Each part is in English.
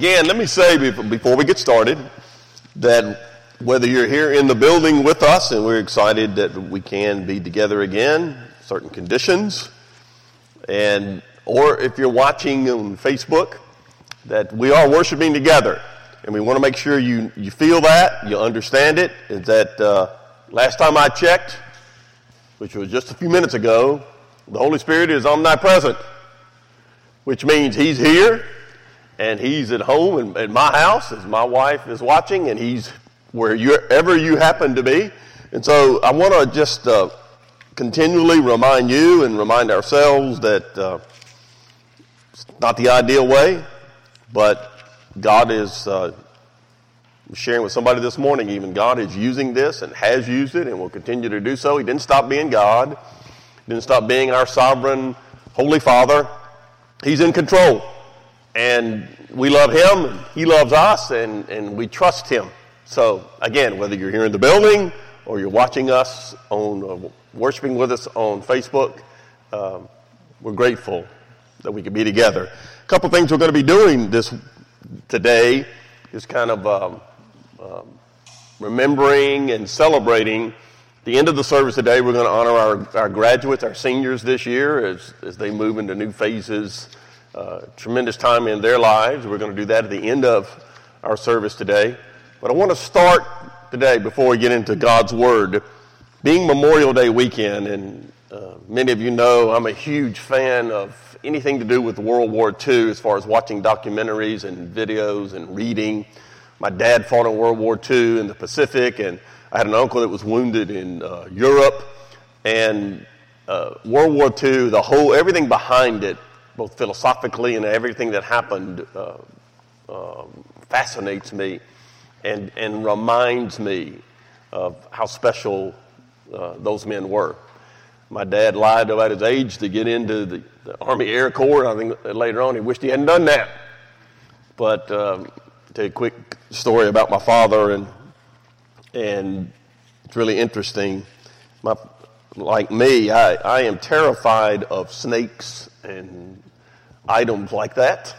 Again, let me say before we get started that whether you're here in the building with us and we're excited that we can be together again, certain conditions, and or if you're watching on Facebook, that we are worshiping together. And we want to make sure you, you feel that, you understand it. Is that uh, last time I checked, which was just a few minutes ago, the Holy Spirit is omnipresent, which means He's here and He's at home in, in my house as my wife is watching, and He's wherever you happen to be. And so I want to just uh, continually remind you and remind ourselves that uh, it's not the ideal way, but God is uh, sharing with somebody this morning, even God is using this and has used it and will continue to do so. He didn't stop being God, he didn't stop being our sovereign, holy Father. He's in control. And we love Him, and He loves us, and, and we trust Him. So, again, whether you're here in the building or you're watching us on, uh, worshiping with us on Facebook, um, we're grateful that we could be together. A couple things we're going to be doing this today is kind of um, um, remembering and celebrating the end of the service today. We're going to honor our, our graduates, our seniors this year as, as they move into new phases. Uh, tremendous time in their lives. We're going to do that at the end of our service today. But I want to start today before we get into God's Word. Being Memorial Day weekend, and uh, many of you know I'm a huge fan of anything to do with World War II as far as watching documentaries and videos and reading. My dad fought in World War II in the Pacific, and I had an uncle that was wounded in uh, Europe. And uh, World War II, the whole, everything behind it, both philosophically and everything that happened, uh, um, fascinates me and, and reminds me of how special uh, those men were. My dad lied about his age to get into the, the Army Air Corps. I think later on he wished he hadn't done that. But um, tell a quick story about my father, and and it's really interesting. My, like me, I, I am terrified of snakes and items like that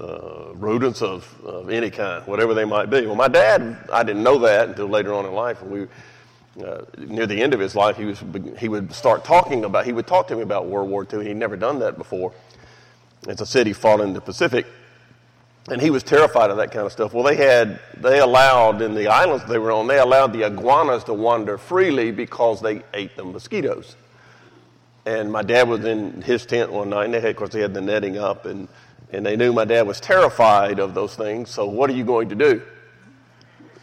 uh, rodents of, of any kind, whatever they might be. Well, my dad, I didn't know that until later on in life. And we, uh, near the end of his life, he, was, he would start talking about, he would talk to me about World War II. He'd never done that before. It's a city fought in the Pacific. And he was terrified of that kind of stuff. Well, they had, they allowed, in the islands they were on, they allowed the iguanas to wander freely because they ate the mosquitoes. And my dad was in his tent one night, and they had, of course, they had the netting up, and and they knew my dad was terrified of those things. So, what are you going to do?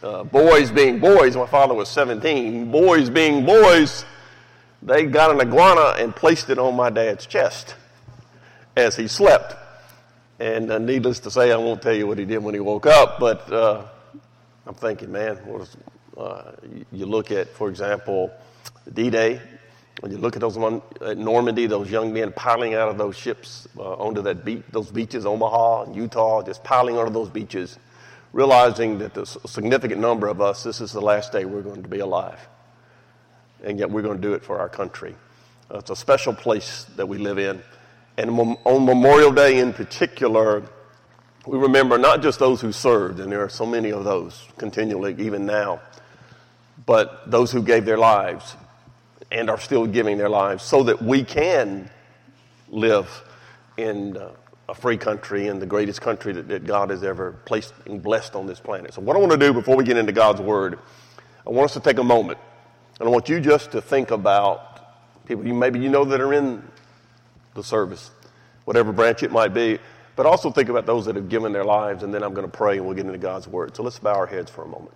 Uh, boys being boys, my father was 17. Boys being boys, they got an iguana and placed it on my dad's chest as he slept. And uh, needless to say, I won't tell you what he did when he woke up, but uh, I'm thinking, man, was, uh, you look at, for example, D Day, when you look at those one at Normandy, those young men piling out of those ships uh, onto that beach, those beaches, Omaha and Utah, just piling onto those beaches, realizing that a significant number of us, this is the last day we're going to be alive, and yet we're going to do it for our country. Uh, it's a special place that we live in, and on Memorial Day in particular, we remember not just those who served, and there are so many of those continually, even now, but those who gave their lives and are still giving their lives so that we can live in uh, a free country and the greatest country that, that, God has ever placed and blessed on this planet. So, what I want to do before we get into God's Word, I want us to take a moment and I want you just to think about people you maybe you know that are in the service, whatever branch it might be, but also think about those that have given their lives, and then I'm going to pray and we'll get into God's Word. So, let's bow our heads for a moment.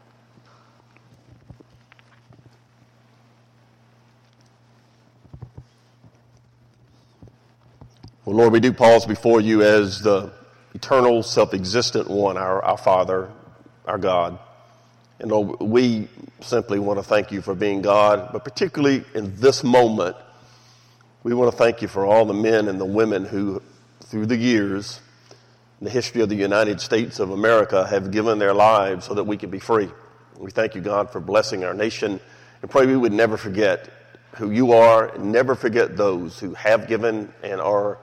Well, Lord, we do pause before you as the eternal, self existent one, our, our Father, our God. And Lord, we simply want to thank you for being God, but particularly in this moment, we want to thank you for all the men and the women who, through the years, in the history of the United States of America, have given their lives so that we can be free. We thank you, God, for blessing our nation and pray we would never forget who you are and never forget those who have given and are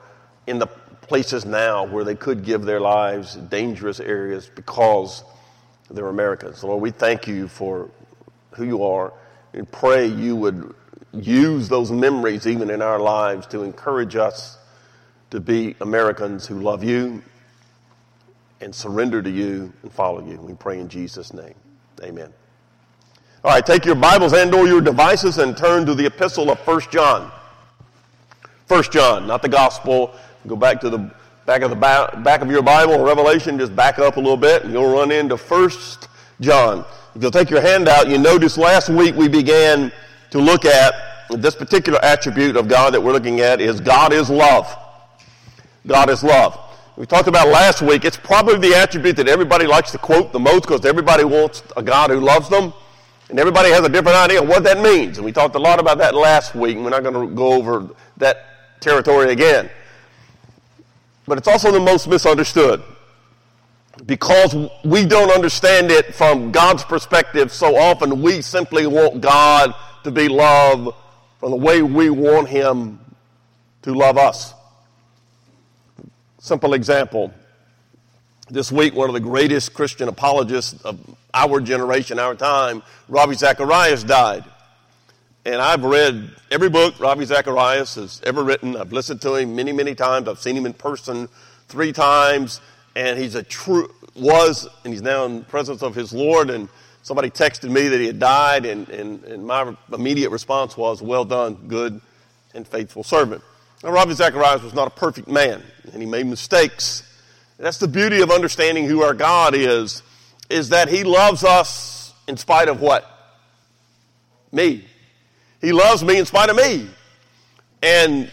in the places now where they could give their lives dangerous areas because they're Americans. Lord, we thank you for who you are and pray you would use those memories even in our lives to encourage us to be Americans who love you and surrender to you and follow you. We pray in Jesus' name. Amen. All right, take your Bibles and or your devices and turn to the epistle of 1 John. 1 John, not the gospel. Go back to the back of the back of your Bible, Revelation, just back up a little bit and you'll run into First John. If you'll take your hand out, you notice last week we began to look at this particular attribute of God that we're looking at is God is love. God is love. We talked about last week, it's probably the attribute that everybody likes to quote the most because everybody wants a God who loves them. And everybody has a different idea of what that means. And we talked a lot about that last week, and we're not going to go over that territory again. But it's also the most misunderstood because we don't understand it from God's perspective so often we simply want God to be love from the way we want him to love us. Simple example. This week, one of the greatest Christian apologists of our generation, our time, Ravi Zacharias died. And I've read every book Ravi Zacharias has ever written. I've listened to him many, many times. I've seen him in person three times. And he's a true, was, and he's now in the presence of his Lord. And somebody texted me that he had died. And, and, and my immediate response was, well done, good and faithful servant. Now, Ravi Zacharias was not a perfect man, and he made mistakes. That's the beauty of understanding who our God is, is that he loves us in spite of what? Me. He loves me in spite of me. And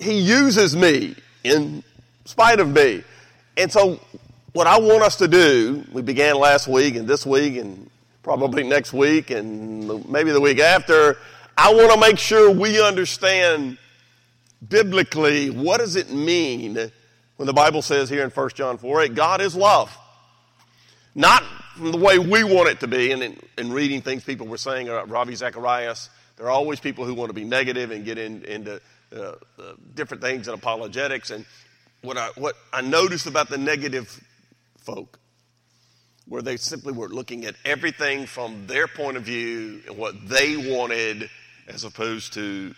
he uses me in spite of me. And so what I want us to do, we began last week and this week and probably next week and maybe the week after, I want to make sure we understand biblically, what does it mean when the Bible says here in 1 John 4 8, God is love? Not from the way we want it to be. And in, in reading things people were saying about Ravi Zacharias, there are always people who want to be negative and get in, into uh, uh, different things and apologetics. And what I, what I noticed about the negative folk where they simply were looking at everything from their point of view and what they wanted as opposed to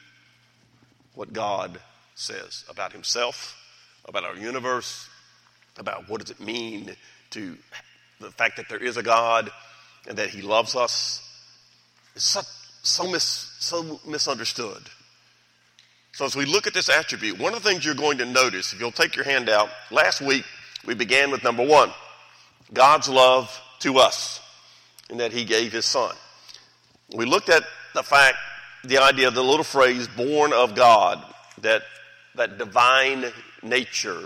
what God says about Himself, about our universe, about what does it mean to the fact that there is a God and that He loves us. It's so, so, mis, so misunderstood. So, as we look at this attribute, one of the things you're going to notice, if you'll take your hand out, last week we began with number one God's love to us, and that He gave His Son. We looked at the fact the idea, of the little phrase, born of God, that, that divine nature,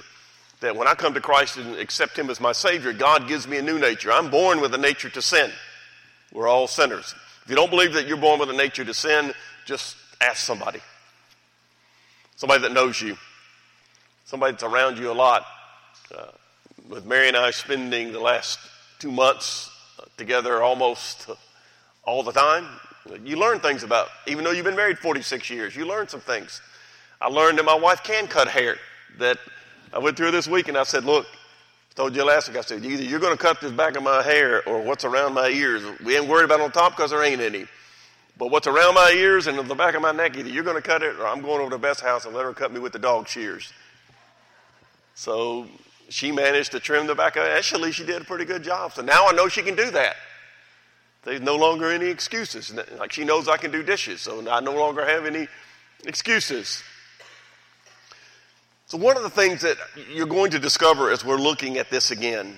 that when I come to Christ and accept Him as my Savior, God gives me a new nature. I'm born with a nature to sin. We're all sinners. If you don't believe that you're born with a nature to sin, just ask somebody. Somebody that knows you. Somebody that's around you a lot. Uh, with Mary and I spending the last two months uh, together almost all the time, you learn things about, even though you've been married 46 years, you learn some things. I learned that my wife can cut hair. That I went through this week and I said, look, I told you last week, I said, either you're going to cut this back of my hair or what's around my ears. We ain't worried about on top because there ain't any. But what's around my ears and the back of my neck, either you're going to cut it or I'm going over to Beth's house and let her cut me with the dog shears. So she managed to trim the back of. Actually, she did a pretty good job. So now I know she can do that. There's no longer any excuses. Like she knows I can do dishes, so I no longer have any excuses. So, one of the things that you're going to discover as we're looking at this again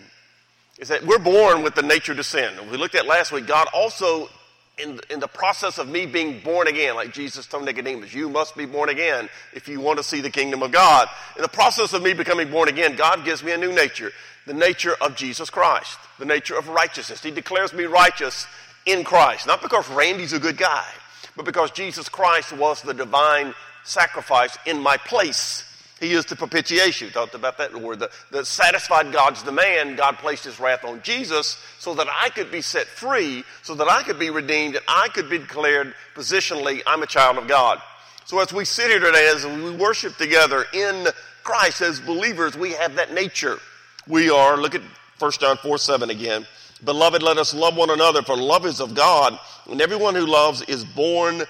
is that we're born with the nature to sin. We looked at last week, God also, in, in the process of me being born again, like Jesus told Nicodemus, you must be born again if you want to see the kingdom of God. In the process of me becoming born again, God gives me a new nature the nature of Jesus Christ, the nature of righteousness. He declares me righteous in Christ, not because Randy's a good guy, but because Jesus Christ was the divine sacrifice in my place. He is the propitiation. We talked about that word. The, the satisfied God's demand, God placed his wrath on Jesus so that I could be set free, so that I could be redeemed, and I could be declared positionally, I'm a child of God. So as we sit here today, as we worship together in Christ, as believers, we have that nature. We are, look at 1 John 4 7 again. Beloved, let us love one another, for love is of God, and everyone who loves is born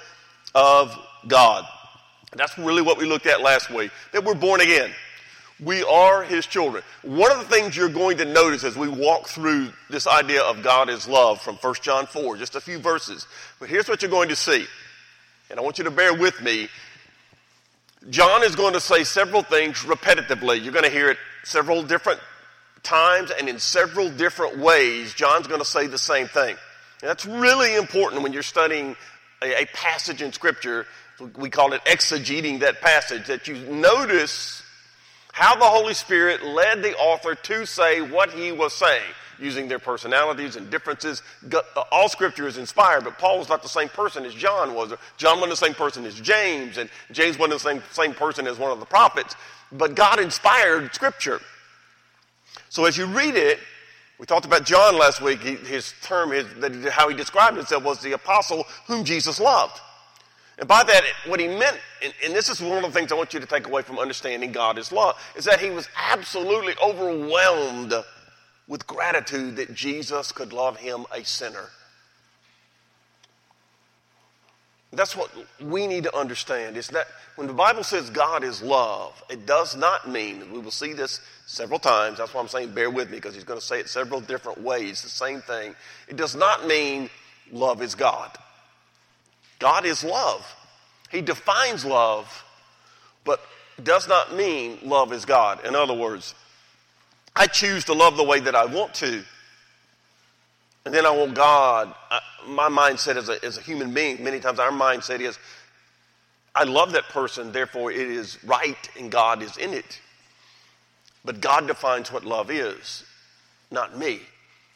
of God. That's really what we looked at last week, that we're born again. We are his children. One of the things you're going to notice as we walk through this idea of God is love from 1 John 4, just a few verses. But here's what you're going to see. And I want you to bear with me. John is going to say several things repetitively. You're going to hear it several different times and in several different ways. John's going to say the same thing. And that's really important when you're studying a, a passage in Scripture. We call it exegeting that passage, that you notice how the Holy Spirit led the author to say what he was saying, using their personalities and differences. Uh, all scripture is inspired, but Paul was not the same person as John was. John wasn't the same person as James, and James wasn't the same, same person as one of the prophets. But God inspired scripture. So as you read it, we talked about John last week. His term, his, how he described himself was the apostle whom Jesus loved. And by that, what he meant, and, and, this is one of the things I want you to take away from understanding God is love, is that he was absolutely overwhelmed with gratitude that Jesus could love him, a sinner. That's what we need to understand is that when the Bible says God is love, it does not mean, we will see this several times, that's why I'm saying bear with me because he's going to say it several different ways, the same thing. It does not mean love is God. God is love. He defines love, but does not mean love is God. In other words, I choose to love the way that I want to. And then I want God. I, my mindset as a, as a human being, many times our mindset is, I love that person, therefore it is right and God is in it. But God defines what love is, not me.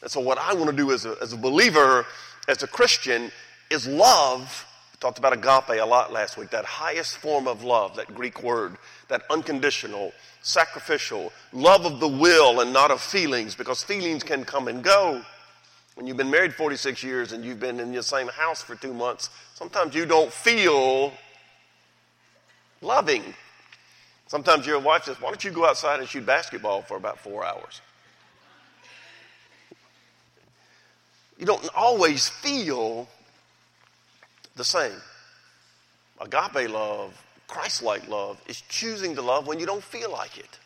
And so, what I want to do as a, as a believer, as a Christian, is love Talked about agape a lot last week, that highest form of love, that Greek word, that unconditional, sacrificial, love of the will and not of feelings, because feelings can come and go. When you've been married 46 years and you've been in the same house for two months, sometimes you don't feel loving. Sometimes your wife says, Why don't you go outside and shoot basketball for about four hours? You don't always feel the same. Agape love, Christ like love, is choosing to love when you don't feel like it.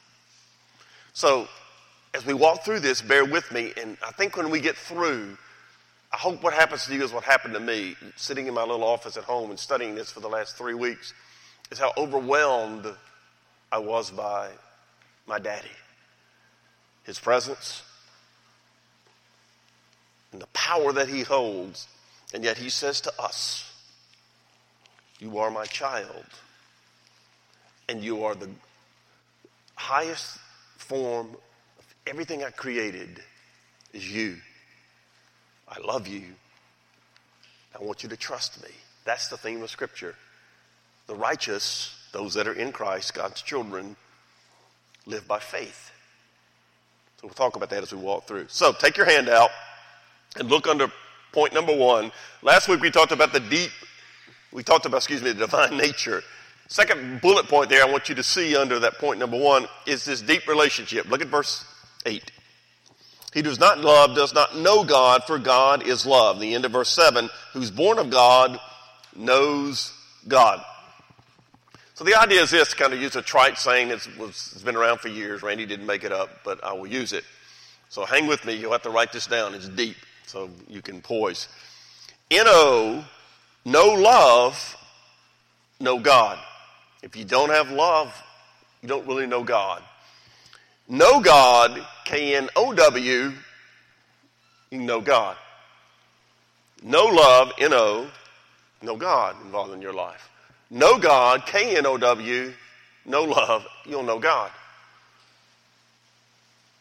So, as we walk through this, bear with me, and I think when we get through, I hope what happens to you is what happened to me, sitting in my little office at home and studying this for the last three weeks, is how overwhelmed I was by my daddy. His presence and the power that he holds, and yet he says to us, you are my child. And you are the highest form of everything I created is you. I love you. I want you to trust me. That's the theme of Scripture. The righteous, those that are in Christ, God's children, live by faith. So we'll talk about that as we walk through. So take your hand out and look under point number one. Last week we talked about the deep we talked about, excuse me, the divine nature. Second bullet point there I want you to see under that point number one is this deep relationship. Look at verse 8. He does not love, does not know God, for God is love. The end of verse 7, who's born of God knows God. So the idea is this, to kind of use a trite saying that has been around for years. Randy didn't make it up, but I will use it. So hang with me. You'll have to write this down. It's deep, so you can poise. N-O no love, no God. If you don't have love, you don't really know God. Know God, K N O W, you know God. No love, N O, no God involved in your life. No God, K N O W, no love, you'll know God.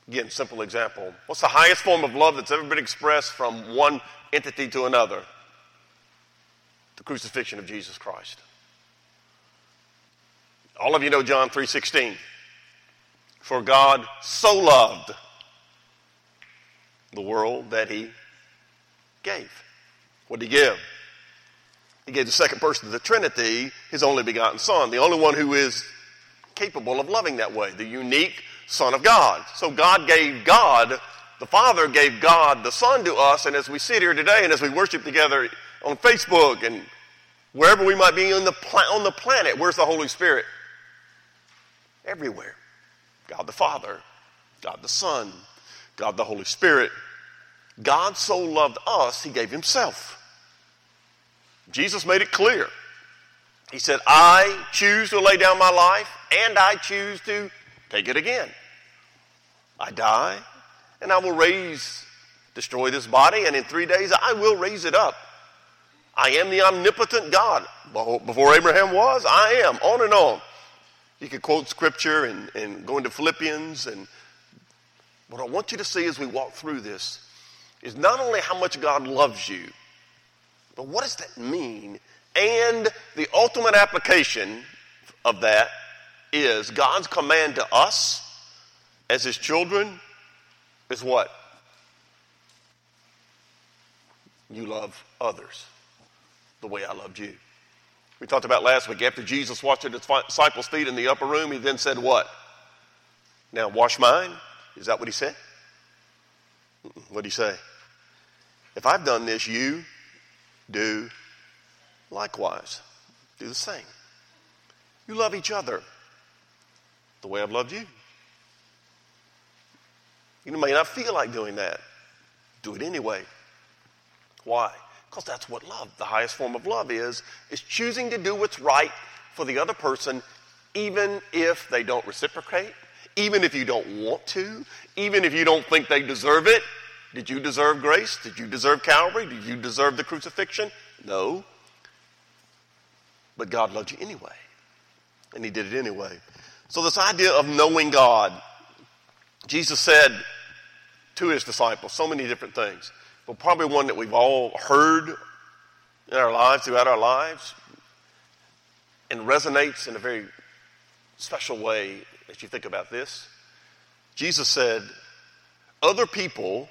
Again, simple example. What's the highest form of love that's ever been expressed from one entity to another? The crucifixion of Jesus Christ. All of you know John 3:16. For God so loved the world that he gave. What did he give? He gave the second person of the Trinity his only begotten Son, the only one who is capable of loving that way, the unique Son of God. So God gave God, the Father gave God the Son to us, and as we sit here today and as we worship together on Facebook and wherever we might be on the, on the planet, where's the Holy Spirit? Everywhere. God the Father, God the Son, God the Holy Spirit. God so loved us, He gave Himself. Jesus made it clear. He said, I choose to lay down my life and I choose to take it again. I die and I will raise, destroy this body, and in three days I will raise it up. I am the omnipotent God. Before Abraham was, I am. On and on. You could quote scripture and, and go into Philippians. And what I want you to see as we walk through this is not only how much God loves you, but what does that mean? And the ultimate application of that is God's command to us as his children is what? You love others the way I loved you. We talked about last week after Jesus washed the disciples' feet in the upper room, he then said, What? Now wash mine? Is that what he said? What did he say? If I've done this, you do likewise. Do the same. You love each other the way I've loved you. You may not feel like doing that. Do it anyway. Why? Because that's what love, the highest form of love is, is choosing to do what's right for the other person, even if they don't reciprocate, even if you don't want to, even if you don't think they deserve it. Did you deserve grace? Did you deserve Calvary? Did you deserve the crucifixion? No. But God loved you anyway. And He did it anyway. So, this idea of knowing God, Jesus said to His disciples so many different things, but probably one that we've all heard in our lives, throughout our lives, and resonates in a very special way as you think about this. Jesus said, Other people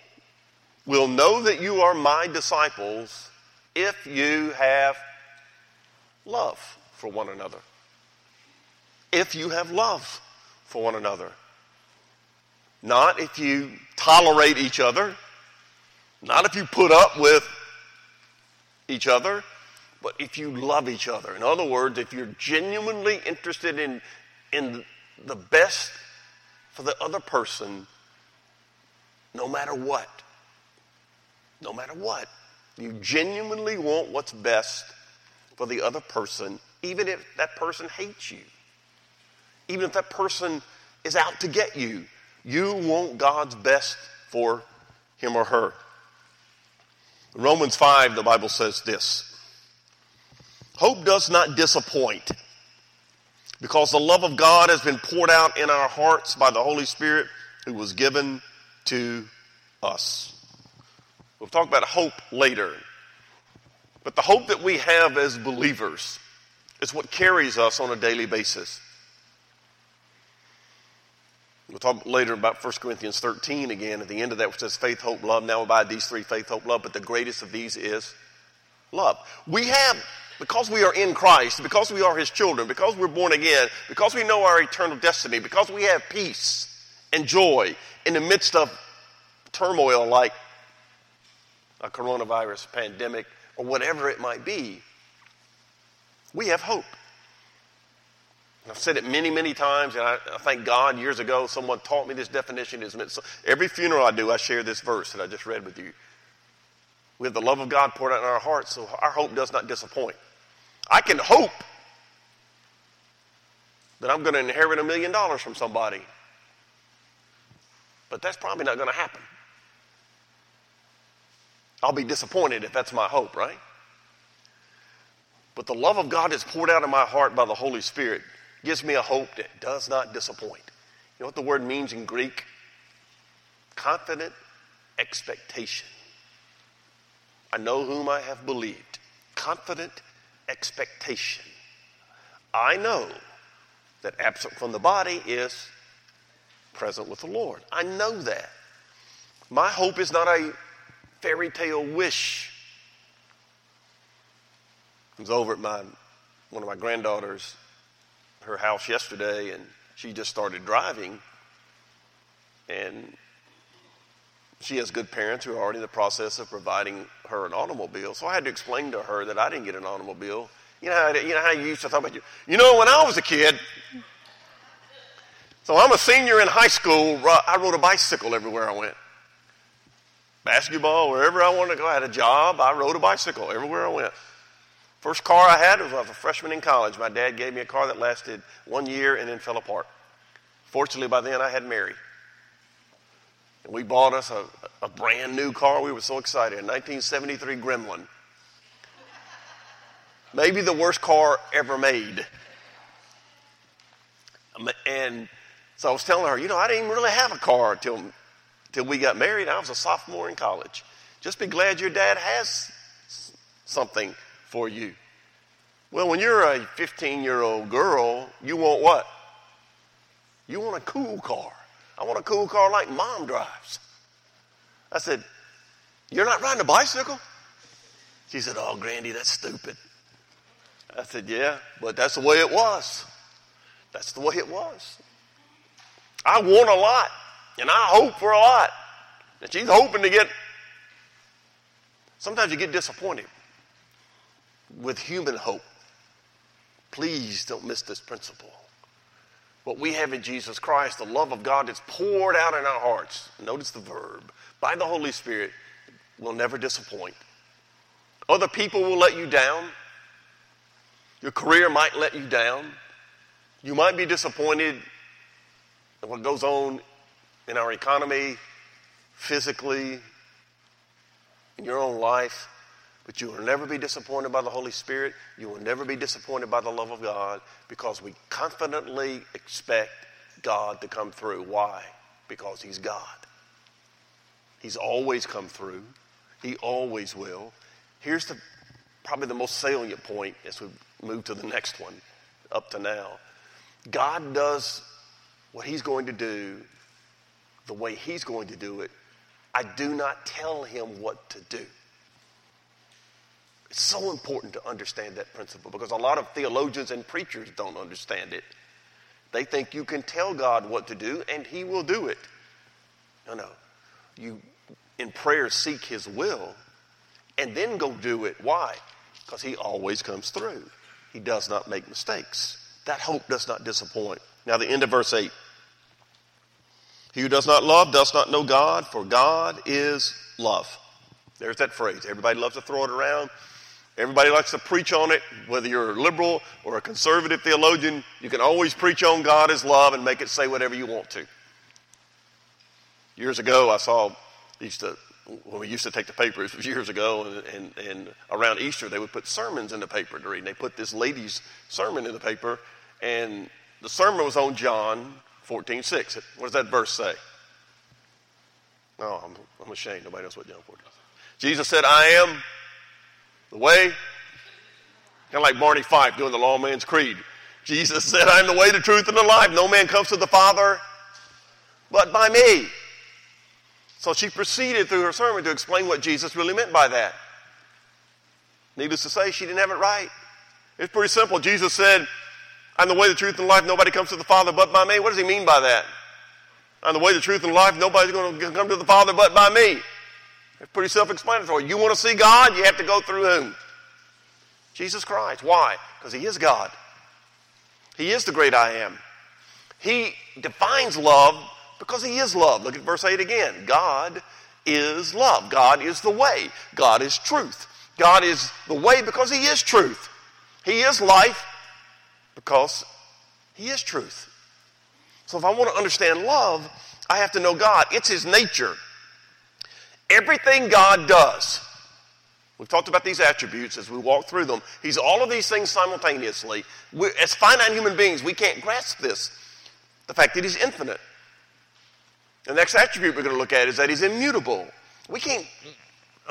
will know that you are my disciples if you have love for one another. If you have love for one another. Not if you tolerate each other, not if you put up with each other, but if you love each other. In other words, if you're genuinely interested in, in the best for the other person, no matter what no matter what. You genuinely want what's best for the other person, even if that person hates you. Even if that person is out to get you, you want God's best for him or her. Romans 5, the Bible says this Hope does not disappoint because the love of God has been poured out in our hearts by the Holy Spirit who was given to us. We'll talk about hope later. But the hope that we have as believers is what carries us on a daily basis. We'll talk later about 1 Corinthians 13 again at the end of that, which says faith, hope, love. Now abide these three faith, hope, love. But the greatest of these is love. We have, because we are in Christ, because we are His children, because we're born again, because we know our eternal destiny, because we have peace and joy in the midst of turmoil like a coronavirus pandemic, or whatever it might be, we have hope. I've said it many, many times, and I, I, thank God years ago someone taught me this definition. Meant, so every funeral I do, I share this verse that I just read with you. We have the love of God poured out in our hearts, so our hope does not disappoint. I can hope that I'm going to inherit a million dollars from somebody, but that's probably not going to happen. I'll be disappointed if that's my hope, right? But the love of God is poured out in my heart by the Holy Spirit gives me a hope that does not disappoint. You know what the word means in Greek? Confident expectation. I know whom I have believed. Confident expectation. I know that absent from the body is present with the Lord. I know that. My hope is not a fairy tale wish. I was over at my one of my granddaughters, her house yesterday, and She just started driving, and she has good parents who are already in the process of providing her an automobile. So I had to explain to her that I didn't get an automobile. You know how, you know how you used to talk about you. You know, when I was a kid, so I'm a senior in high school, I rode a bicycle everywhere I went. Basketball, wherever I wanted to go. I had a job, I rode a bicycle everywhere I went. First car I had was a freshman in college. My dad gave me a car that lasted one year and then fell apart. Fortunately, by then I had Mary. And we bought us a, a brand new car. We were so excited. A 1973 Gremlin. Maybe the worst car ever made. And so I was telling her, you know, I didn't really have a car until, until we got married. I was a sophomore in college. Just be glad your dad has something for you. Well, when you're a 15 year old girl, you want what? You want a cool car. I want a cool car like mom drives. I said, You're not riding a bicycle? She said, Oh, Grandy, that's stupid. I said, Yeah, but that's the way it was. That's the way it was. I want a lot, and I hope for a lot. And she's hoping to get. Sometimes you get disappointed with human hope. Please don't miss this principle. What we have in Jesus Christ, the love of God that's poured out in our hearts, notice the verb, by the Holy Spirit, will never disappoint. Other people will let you down. Your career might let you down. You might be disappointed in what goes on in our economy, physically, in your own life. But you will never be disappointed by the Holy Spirit. You will never be disappointed by the love of God because we confidently expect God to come through. Why? Because He's God. He's always come through. He always will. Here's the probably the most salient point as we move to the next one up to now. God does what He's going to do the way He's going to do it. I do not tell Him what to do. It's so important to understand that principle because a lot of theologians and preachers don't understand it. They think you can tell God what to do and He will do it. No, no. You, in prayer, seek His will and then go do it. Why? Because He always comes through. He does not make mistakes. That hope does not disappoint. Now, the end of verse 8. He who does not love does not know God, for God is love. There's that phrase. Everybody loves to throw it around. Everybody likes to preach on it, whether you're a liberal or a conservative theologian. You can always preach on God as love and make it say whatever you want to. Years ago, I saw, used to, when we used to take the papers, it was years ago, and, and, and around Easter, they would put sermons in the paper to read. And they put this lady's sermon in the paper, and the sermon was on John 14, 6. What does that verse say? Oh, I'm, I'm ashamed. Nobody knows what John 14 says. Jesus said, I am the way, kind of like Barney Fife doing the lawman's creed. Jesus said, I am the way, the truth, and the life. No man comes to the Father but by me. So she proceeded through her sermon to explain what Jesus really meant by that. Needless to say, she didn't have it right. It's pretty simple. Jesus said, I'm the way, the truth, and life. Nobody comes to the Father but by me. What does he mean by that? I'm the way, the truth, and life. Nobody's going to come to the Father but by me. It's pretty self explanatory. You want to see God, you have to go through whom? Jesus Christ. Why? Because He is God. He is the great I am. He defines love because He is love. Look at verse 8 again. God is love. God is the way. God is truth. God is the way because He is truth. He is life because He is truth. So if I want to understand love, I have to know God. It's His nature. Everything God does, we've talked about these attributes as we walk through them. He's all of these things simultaneously. We're, as finite human beings, we can't grasp this. The fact that He's infinite. The next attribute we're going to look at is that He's immutable. We can't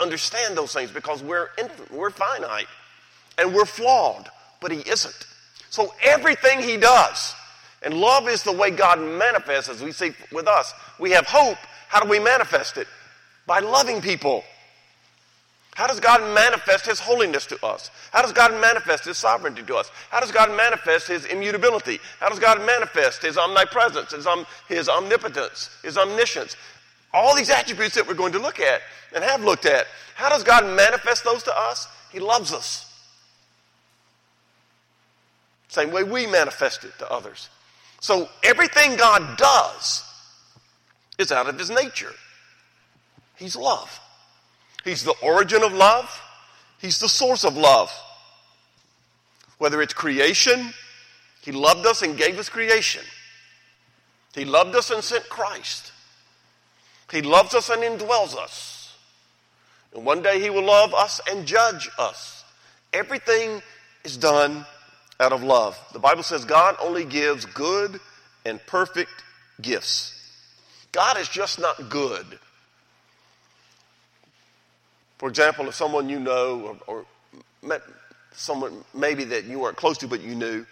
understand those things because we're, infinite, we're finite and we're flawed, but He isn't. So everything He does, and love is the way God manifests, as we see with us. We have hope. How do we manifest it? By loving people. How does God manifest His holiness to us? How does God manifest His sovereignty to us? How does God manifest His immutability? How does God manifest His omnipresence, His, om- his omnipotence, His omniscience? All these attributes that we're going to look at and have looked at. How does God manifest those to us? He loves us. Same way we manifest it to others. So everything God does is out of his nature. He's love. He's the origin of love. He's the source of love. Whether it's creation, he loved us and gave us creation. He loved us and sent Christ. He loves us and indwells us. And one day he will love us and judge us. Everything is done out of love. The Bible says God only gives good and perfect gifts. God is just not good. For example, if someone you know or, or met someone maybe that you weren't close to but you knew,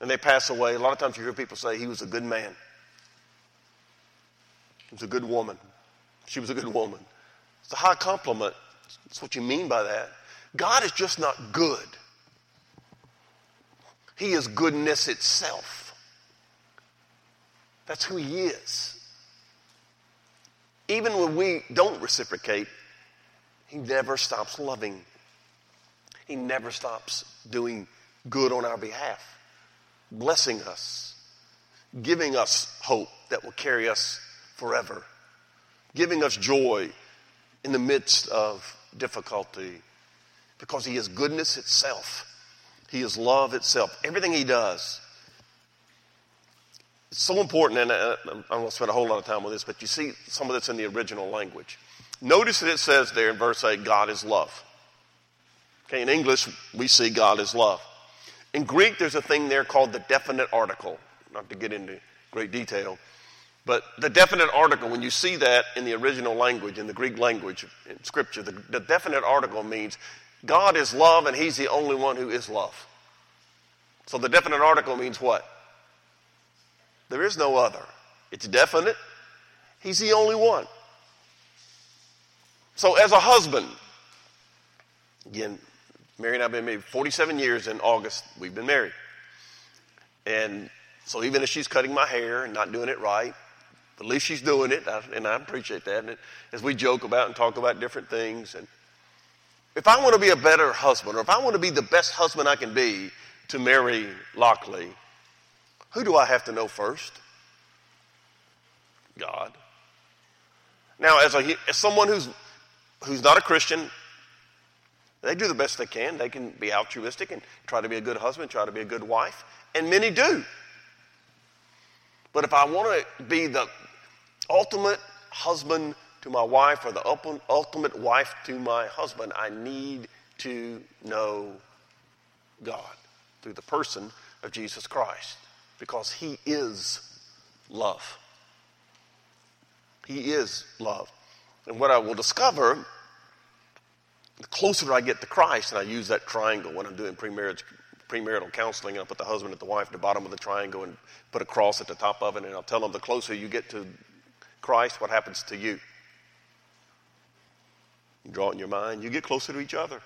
and they pass away, a lot of times you hear people say he was a good man. He was a good woman. She was a good woman. It's a high compliment. That's what you mean by that. God is just not good. He is goodness itself. That's who He is. Even when we don't reciprocate, He never stops loving. He never stops doing good on our behalf, blessing us, giving us hope that will carry us forever, giving us joy in the midst of difficulty, because He is goodness itself. He is love itself. Everything he does. It's so important, and uh, I, am going to spend a whole lot of time on this, but you see some of this in the original language. Notice that it says there in verse 8, God is love. Okay, in English, we see God is love. In Greek, there's a thing there called the definite article. Not to get into great detail, but the definite article, when you see that in the original language, in the Greek language, in Scripture, the, the definite article means God is love and He's the only one who is love. So the definite article means what? There is no other. It's definite. He's the only one. So as a husband, again, Mary and I have been married 47 years in August. We've been married. And so even if she's cutting my hair and not doing it right, at least she's doing it, and I appreciate that. And as we joke about and talk about different things, and if I want to be a better husband, or if I want to be the best husband I can be to Mary Lockley, who do I have to know first? God. Now, as, a, as someone who's, who's not a Christian, they do the best they can. They can be altruistic and try to be a good husband, try to be a good wife, and many do. But if I want to be the ultimate husband to my wife or the ultimate wife to my husband, I need to know God through the person of Jesus Christ because He is love. He is love. And what I will discover, the closer I get to Christ, and I use that triangle when I'm doing premarital, premarital counseling, and I put the husband and the wife at the bottom of the triangle and put a cross at the top of it, and I'll tell them the closer you get to Christ, what happens to you? You draw it in your mind, you get closer to each other.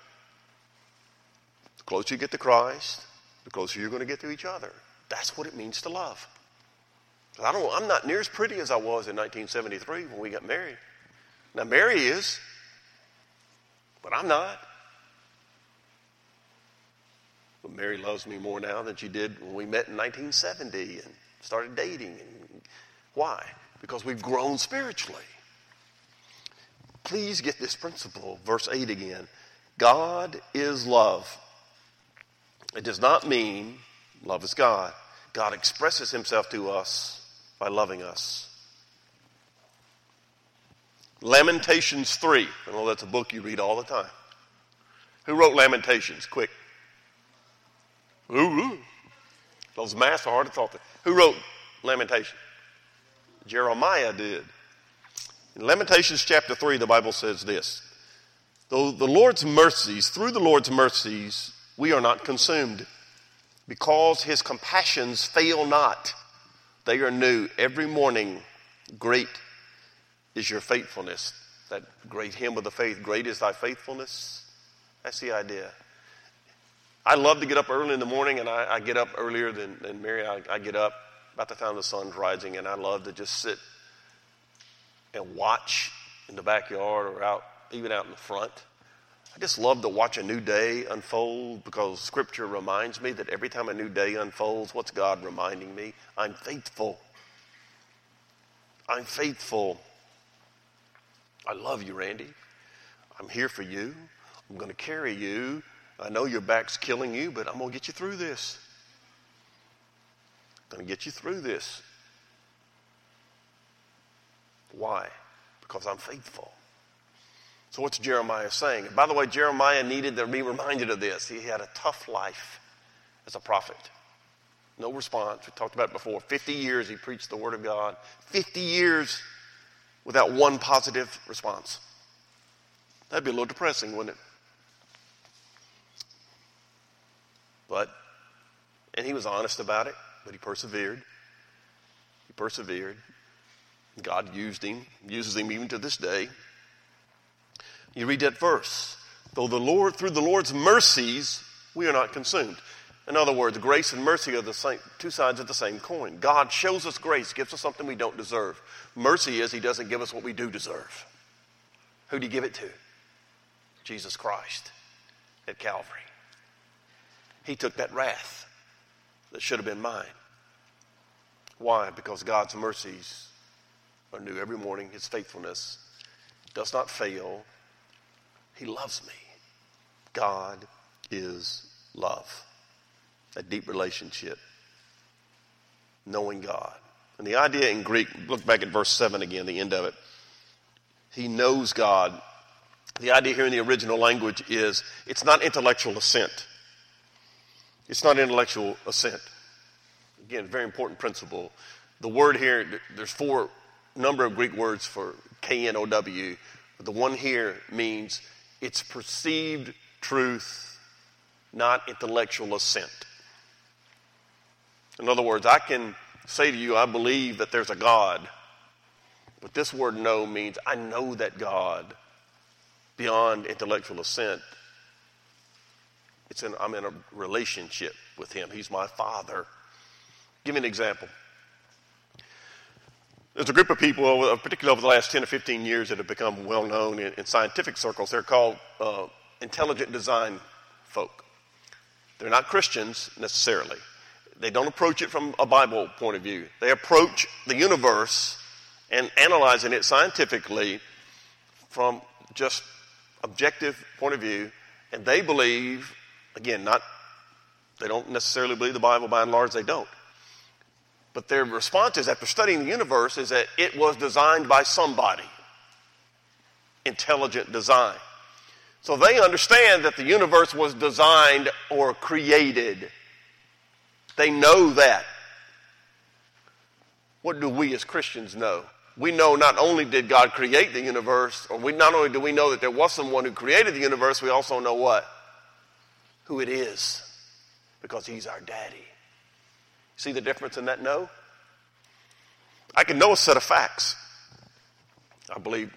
The closer you get to Christ, the closer you're going to get to each other. That's what it means to love. I don't, I'm not near as pretty as I was in 1973 when we got married. Now, Mary is, but I'm not. But Mary loves me more now than she did when we met in 1970 and started dating. And why? Because we've grown spiritually. Please get this principle. Verse 8 again. God is love. It does not mean love is God. God expresses himself to us by loving us. Lamentations 3. I know that's a book you read all the time. Who wrote Lamentations? Quick. Ooh, ooh. Those math are hard to talk to. Who wrote Lamentation? Jeremiah did. In Lamentations chapter 3, the Bible says this Though the Lord's mercies, through the Lord's mercies, we are not consumed, because his compassions fail not. They are new every morning. Great is your faithfulness. that great hymn of the faith, Great is Thy Faithfulness. That's the idea. I love to get up early in the morning, and I, I get up earlier than, than Mary. I, I get up about the time the sun's rising, and I love to just sit and watch in the backyard or out, even out in the front. I just love to watch a new day unfold because Scripture reminds me that every time a new day unfolds, what's God reminding me? I'm faithful. I'm faithful. I love you, Randy. I'm here for you. I'm going to carry you. I know your back's killing you, but I'm going to get you through this. I'm going to get you through this. Why? Because I'm faithful. So, what's Jeremiah saying? By the way, Jeremiah needed to be reminded of this. He had a tough life as a prophet. No response. We talked about it before. 50 years he preached the Word of God. 50 years without one positive response. That'd be a little depressing, wouldn't it? But, and he was honest about it, but he persevered. He persevered. God used him, uses him even to this day. You read that verse. Though the Lord, through the Lord's mercies, we are not consumed. In other words, grace and mercy are the same, two sides of the same coin. God shows us grace, gives us something we don't deserve. Mercy is He doesn't give us what we do deserve. Who did He give it to? Jesus Christ at Calvary. He took that wrath that should have been mine. Why? Because God's mercies are new every morning. His faithfulness does not fail. He loves me. God is love. A deep relationship. Knowing God. And the idea in Greek, look back at verse 7 again, the end of it. He knows God. The idea here in the original language is it's not intellectual assent. It's not intellectual assent. Again, very important principle. The word here, there's four number of Greek words for K N O W. The one here means it's perceived truth, not intellectual assent. In other words, I can say to you, I believe that there's a God. But this word know means I know that God beyond intellectual assent. It's in, I'm in a relationship with Him. He's my Father. Give me an example. There's a group of people, particularly over the last 10 or 15 years, that have become well known in, in scientific circles. They're called uh, intelligent design folk. They're not Christians necessarily. They don't approach it from a Bible point of view. They approach the universe and analyzing it scientifically from just objective point of view, and they believe, again, not they don't necessarily believe the Bible by and large, they don't. But their response is, after studying the universe, is that it was designed by somebody. Intelligent design. So they understand that the universe was designed or created. They know that. What do we as Christians know? We know not only did God create the universe, or we not only do we know that there was someone who created the universe, we also know what? Who it is. Because he's our daddy. See the difference in that no? I can know a set of facts. I believe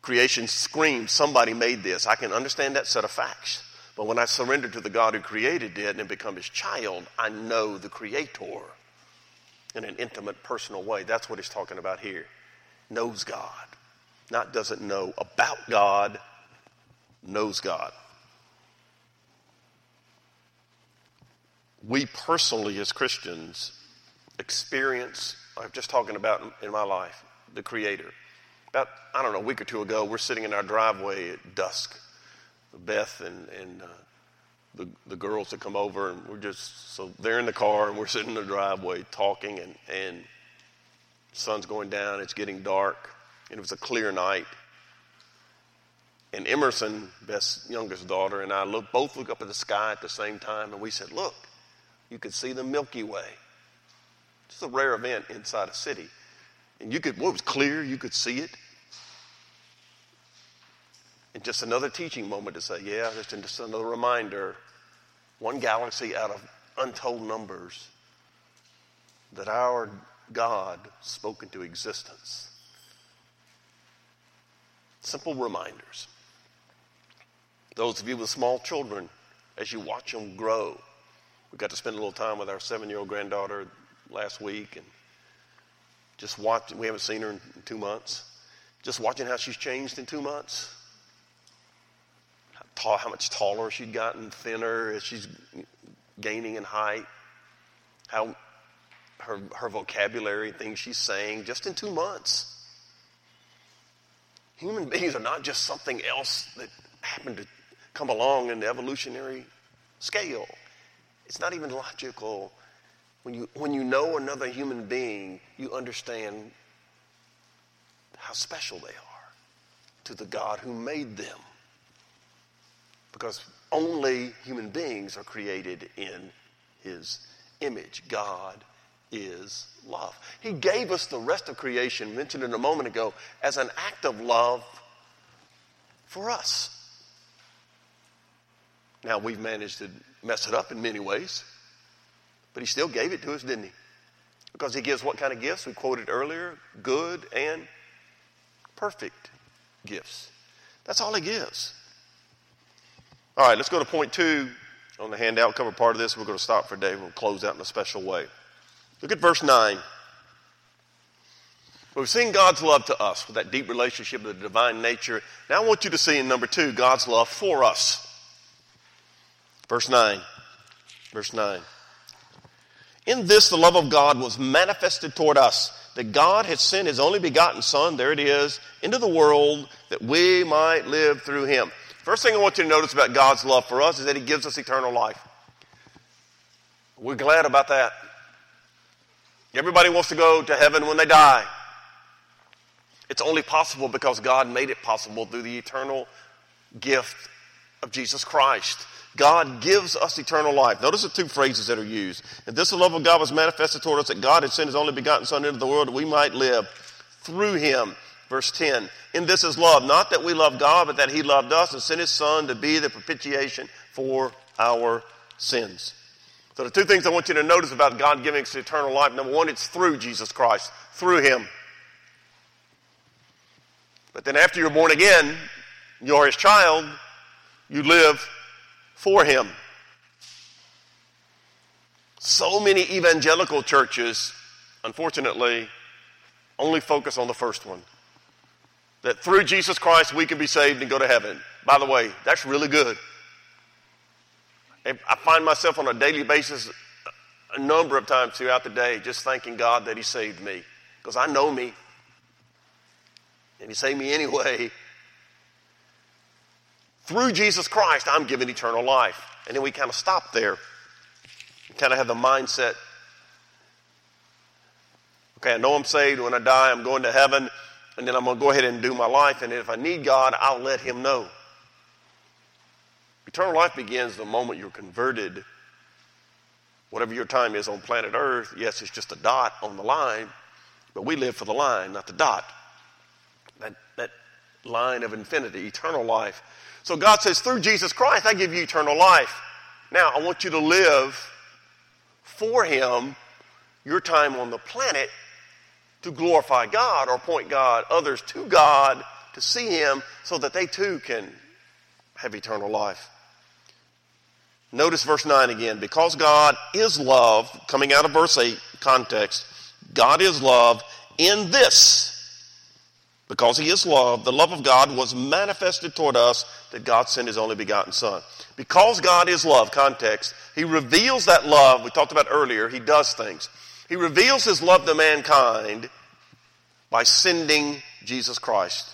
creation screams, somebody made this. I can understand that set of facts. But when I surrender to the God who created it and become his child, I know the creator in an intimate, personal way. That's what he's talking about here. Knows God. Not doesn't know about God, knows God. we personally, as Christians, experience, I'm just talking about in my life, the Creator. About, I don't know, a week or two ago, we're sitting in our driveway at dusk. Beth and, and uh, the, the girls that come over, and we're just, so they're in the car, and we're sitting in the driveway talking, and, and sun's going down, it's getting dark, and it was a clear night. And Emerson, Beth's youngest daughter, and I look, both look up at the sky at the same time, and we said, Look, you could see the Milky Way. It's a rare event inside a city. And you could, well, it was clear, you could see it. And just another teaching moment to say, yeah, just, another reminder one galaxy out of untold numbers that our God spoke into existence. Simple reminders. Those of you with small children, as you watch them grow, we got to spend a little time with our seven year old granddaughter last week and just watch. We haven't seen her in two months. Just watching how she's changed in two months. How, tall, how much taller she'd gotten, thinner as she's gaining in height. How her, her vocabulary, things she's saying, just in two months. Human beings are not just something else that happened to come along in the evolutionary scale. It's not even logical. When you, when you know another human being, you understand how special they are to the God who made them. Because only human beings are created in his image. God is love. He gave us the rest of creation, mentioned in a moment ago, as an act of love for us. Now, we've managed to mess it up in many ways, but He still gave it to us, didn't He? Because He gives what kind of gifts? We quoted earlier good and perfect gifts. That's all He gives. All right, let's go to point two on the handout. Cover part of this. We're going to stop for a day. We'll close out in a special way. Look at verse 9. We've seen God's love to us with that deep relationship with the divine nature. Now I want you to see in number two God's love for us. Verse 9. Verse 9. In this, the love of God was manifested toward us, that God had sent his only begotten Son, there it is, into the world that we might live through him. First thing I want you to notice about God's love for us is that he gives us eternal life. We're glad about that. Everybody wants to go to heaven when they die. It's only possible because God made it possible through the eternal gift of Jesus Christ. God gives us eternal life. Notice the two phrases that are used. And this the love of God was manifested toward us that God had sent his only begotten Son into the world that we might live through him. Verse 10. In this is love, not that we love God, but that he loved us and sent his Son to be the propitiation for our sins. So the two things I want you to notice about God giving us eternal life, number one, it's through Jesus Christ, through him. But then after you're born again, you're his child, you live for him. So many evangelical churches, unfortunately, only focus on the first one. That through Jesus Christ we can be saved and go to heaven. By the way, that's really good. I find myself on a daily basis a number of times throughout the day just thanking God that He saved me. Because I know me. And He saved me anyway. Through Jesus Christ, I'm given eternal life. And then we kind of stop there. Kind of have the mindset okay, I know I'm saved. When I die, I'm going to heaven. And then I'm going to go ahead and do my life. And if I need God, I'll let Him know. Eternal life begins the moment you're converted. Whatever your time is on planet Earth, yes, it's just a dot on the line, but we live for the line, not the dot. That, that line of infinity, eternal life. So God says, through Jesus Christ, I give you eternal life. Now, I want you to live for Him your time on the planet to glorify God or point God, others to God to see Him so that they too can have eternal life. Notice verse 9 again. Because God is love, coming out of verse 8 context, God is love in this. Because he is love, the love of God was manifested toward us that God sent his only begotten Son. Because God is love, context, he reveals that love we talked about earlier. He does things. He reveals his love to mankind by sending Jesus Christ.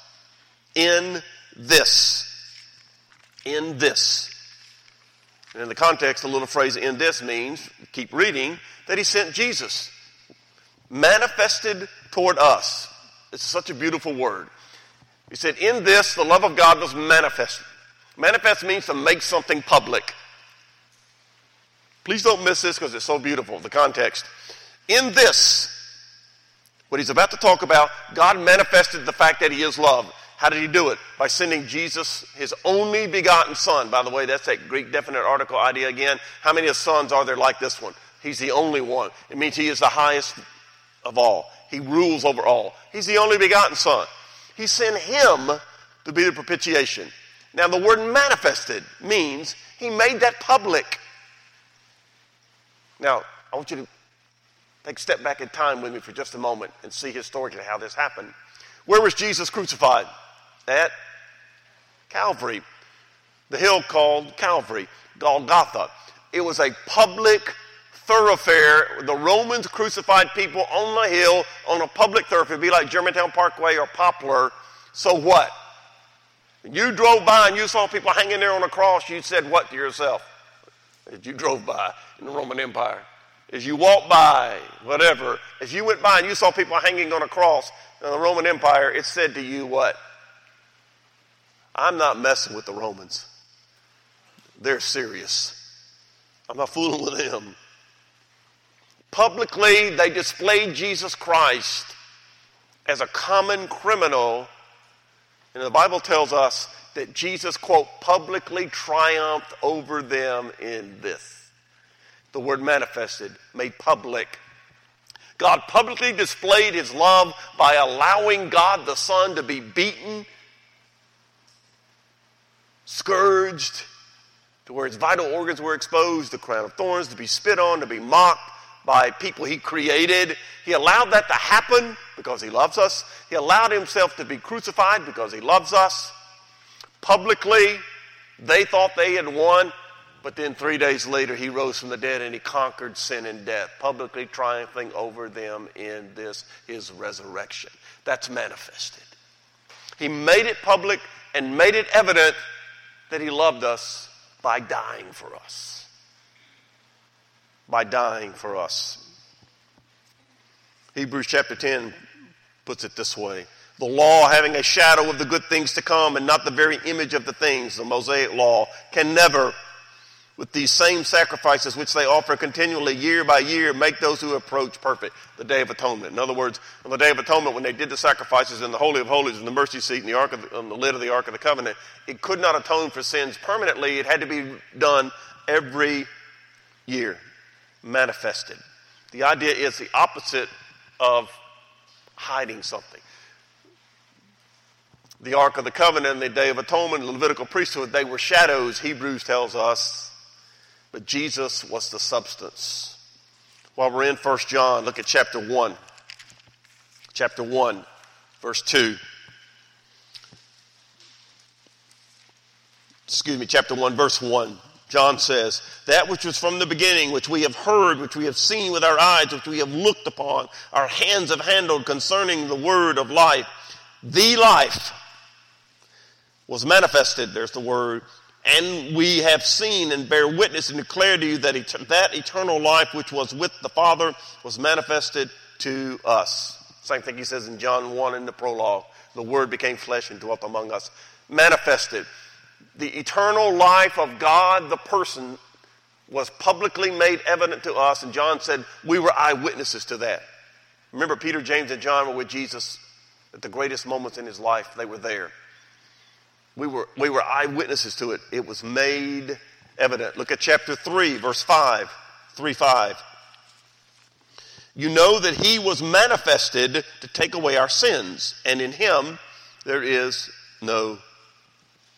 In this. In this. And in the context, the little phrase in this means, keep reading, that he sent Jesus. Manifested toward us. It's such a beautiful word. He said, in this, the love of God was manifested. Manifest means to make something public. Please don't miss this because it's so beautiful, the context. In this, what he's about to talk about, God manifested the fact that he is love. How did he do it? By sending Jesus, his only begotten son. By the way, that's that Greek definite article idea again. How many sons are there like this one? He's the only one. It means he is the highest of all. He rules over all. He's the only begotten son. He sent him to be the propitiation. Now, the word manifested means he made that public. Now, I want you to take a step back in time with me for just a moment and see historically how this happened. Where was Jesus crucified? At Calvary, the hill called Calvary, Golgotha. It was a public thoroughfare. The Romans crucified people on the hill on a public thoroughfare. It'd be like Germantown Parkway or Poplar. So what? You drove by and you saw people hanging there on a cross, you said what to yourself? As you drove by in the Roman Empire. As you walked by, whatever, as you went by and you saw people hanging on a cross in the Roman Empire, it said to you what? I'm not messing with the Romans. They're serious. I'm not fooling with them. Publicly, they displayed Jesus Christ as a common criminal. And the Bible tells us that Jesus, quote, publicly triumphed over them in this. The word manifested, made public. God publicly displayed his love by allowing God the Son to be beaten, scourged, to where his vital organs were exposed, the crown of thorns, to be spit on, to be mocked by people he created. He allowed that to happen because he loves us. He allowed himself to be crucified because he loves us. Publicly, they thought they had won, but then three days later, he rose from the dead and he conquered sin and death, publicly triumphing over them in this, his resurrection. That's manifested. He made it public and made it evident that he loved us by dying for us. By dying for us. Hebrews chapter 10 puts it this way The law, having a shadow of the good things to come and not the very image of the things, the Mosaic law, can never with these same sacrifices which they offer continually year by year make those who approach perfect the day of atonement. In other words on the day of atonement when they did the sacrifices in the holy of holies and the mercy seat and the ark the, on the lid of the ark of the covenant it could not atone for sins permanently. It had to be done every year manifested. The idea is the opposite of hiding something. The Ark of the Covenant and the Day of Atonement, the Levitical priesthood, they were shadows, Hebrews tells us, but Jesus was the substance. While we're in 1 John, look at chapter 1. Chapter 1, verse 2. Excuse me, chapter 1, verse 1. John says, That which was from the beginning, which we have heard, which we have seen with our eyes, which we have looked upon, our hands have handled concerning the word of life. The life was manifested, there's the word, and we have seen and bear witness and declare to you that et- that eternal life which was with the Father was manifested to us. Same thing he says in John 1 in the prologue. The Word became flesh and dwelt among us. Manifested. The eternal life of God, the person, was publicly made evident to us, and John said we were eyewitnesses to that. Remember, Peter, James, and John were with Jesus at the greatest moments in his life. They were there. We were, we were eyewitnesses to it. It was made evident. Look at chapter 3, verse 5. 3 5. You know that he was manifested to take away our sins, and in him there is no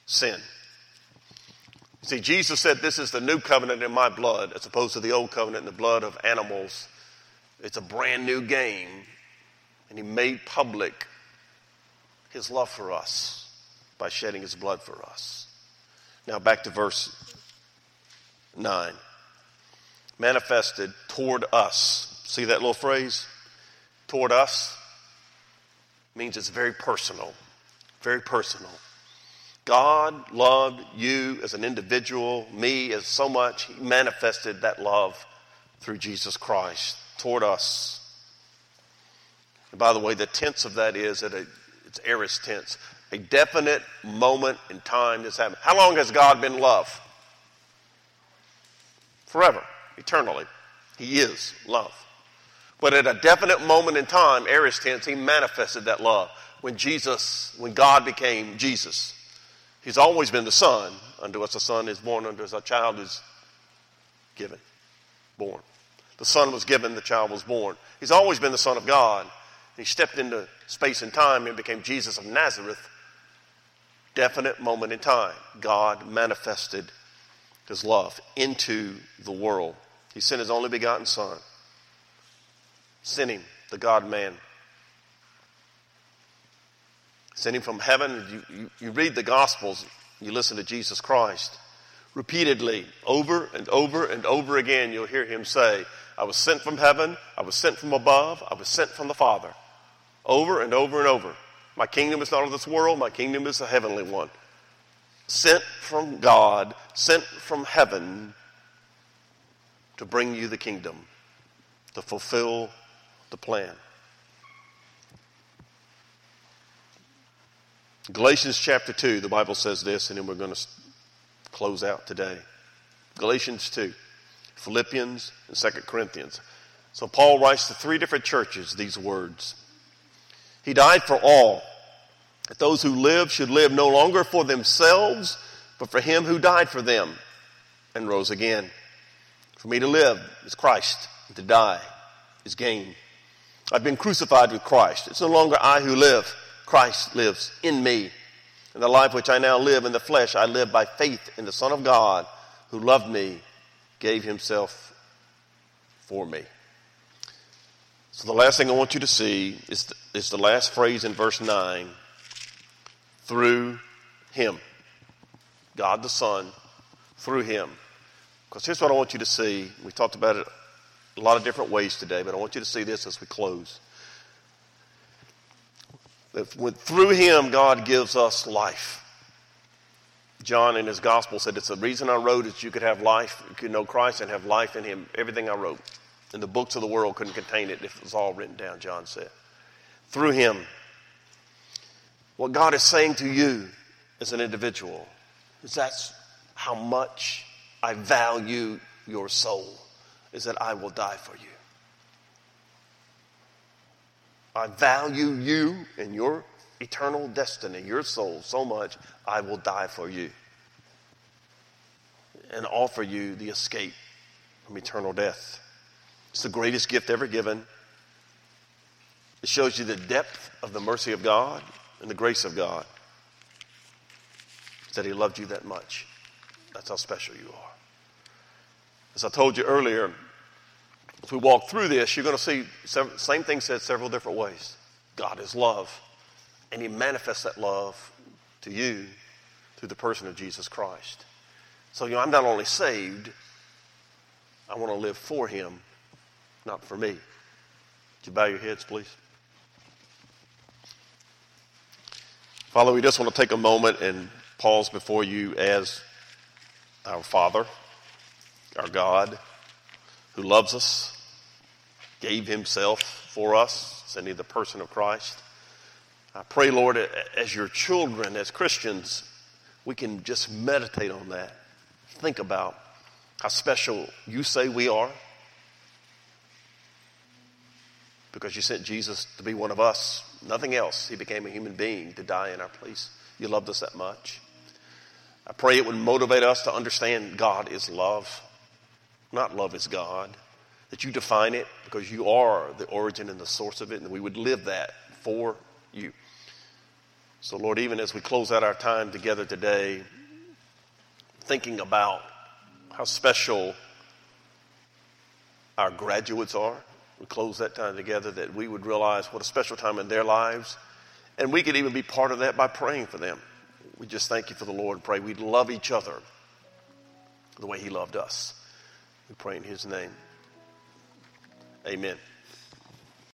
sin. See, Jesus said, This is the new covenant in my blood, as opposed to the old covenant in the blood of animals. It's a brand new game. And he made public his love for us by shedding his blood for us. Now back to verse 9. Manifested toward us. See that little phrase? Toward us means it's very personal. Very personal. God loved you as an individual, me as so much. He manifested that love through Jesus Christ toward us. And by the way, the tense of that is that it's aorist tense a definite moment in time this happened. How long has God been love? Forever, eternally. He is love. But at a definite moment in time, aorist tense, he manifested that love. When Jesus, when God became Jesus, he's always been the Son. Unto us a son is born, unto us a child is given, born. The Son was given, the child was born. He's always been the Son of God. He stepped into space and time and became Jesus of Nazareth definite moment in time, God manifested his love into the world. He sent his only begotten Son, sent him, the God man. Sent him from heaven. You, you, you read the Gospels, you listen to Jesus Christ. Repeatedly, over and over and over again, you'll hear him say, I was sent from heaven, I was sent from above, I was sent from the Father. Over and over and over. My kingdom is not of this world, my kingdom is a heavenly one. Sent from God, sent from heaven to bring you the kingdom, to fulfill the plan. Galatians chapter 2, the Bible says this, and then we're going to close out today. Galatians 2, Philippians, and 2 Corinthians. So Paul writes to three different churches these words. He died for all, that those who live should live no longer for themselves, but for him who died for them and rose again. For me to live is Christ, and to die is gain. I've been crucified with Christ. It's no longer I who live Christ lives in me. And the life which I now live in the flesh, I live by faith in the Son of God who loved me, gave himself for me. So the last thing I want you to see is the, is the last phrase in verse 9 through him. God the Son, through him. Because here's what I want you to see. We talked about it a lot of different ways today, but I want you to see this as we close. That when, through him, God gives us life. John in his gospel said, It's the reason I wrote is you could have life, you could know Christ and have life in him. Everything I wrote. And the books of the world couldn't contain it if it was all written down, John said. Through him. What God is saying to you as an individual is that's how much I value your soul, is that I will die for you. I value you and your eternal destiny, your soul, so much, I will die for you and offer you the escape from eternal death. It's the greatest gift ever given. It shows you the depth of the mercy of God and the grace of God. That He loved you that much. That's how special you are. As I told you earlier, if we walk through this, you're going to see several, same thing said several different ways. God is love, and He manifests that love to you through the person of Jesus Christ. So, you know, I'm not only saved, I want to live for Him, not for me. Would you bow your heads, please? Father, we just want to take a moment and pause before you as our Father, our God who loves us, gave himself for us, sending the person of Christ. I pray, Lord, as your children, as Christians, we can just meditate on that. Think about how special you say we are because you sent Jesus to be one of us, nothing else. He became a human being to die in our place. You loved us that much. I pray it would motivate us to understand God is love not love is God, that you define it because you are the origin and the source of it, and we would live that for you. So, Lord, even as we close out our time together today, thinking about how special our graduates are, we close that time together that we would realize what a special time in their lives. And we could even be part of that by praying for them. We just thank you for the Lord and pray we'd love each other the way He loved us. We pray in his name. Amen.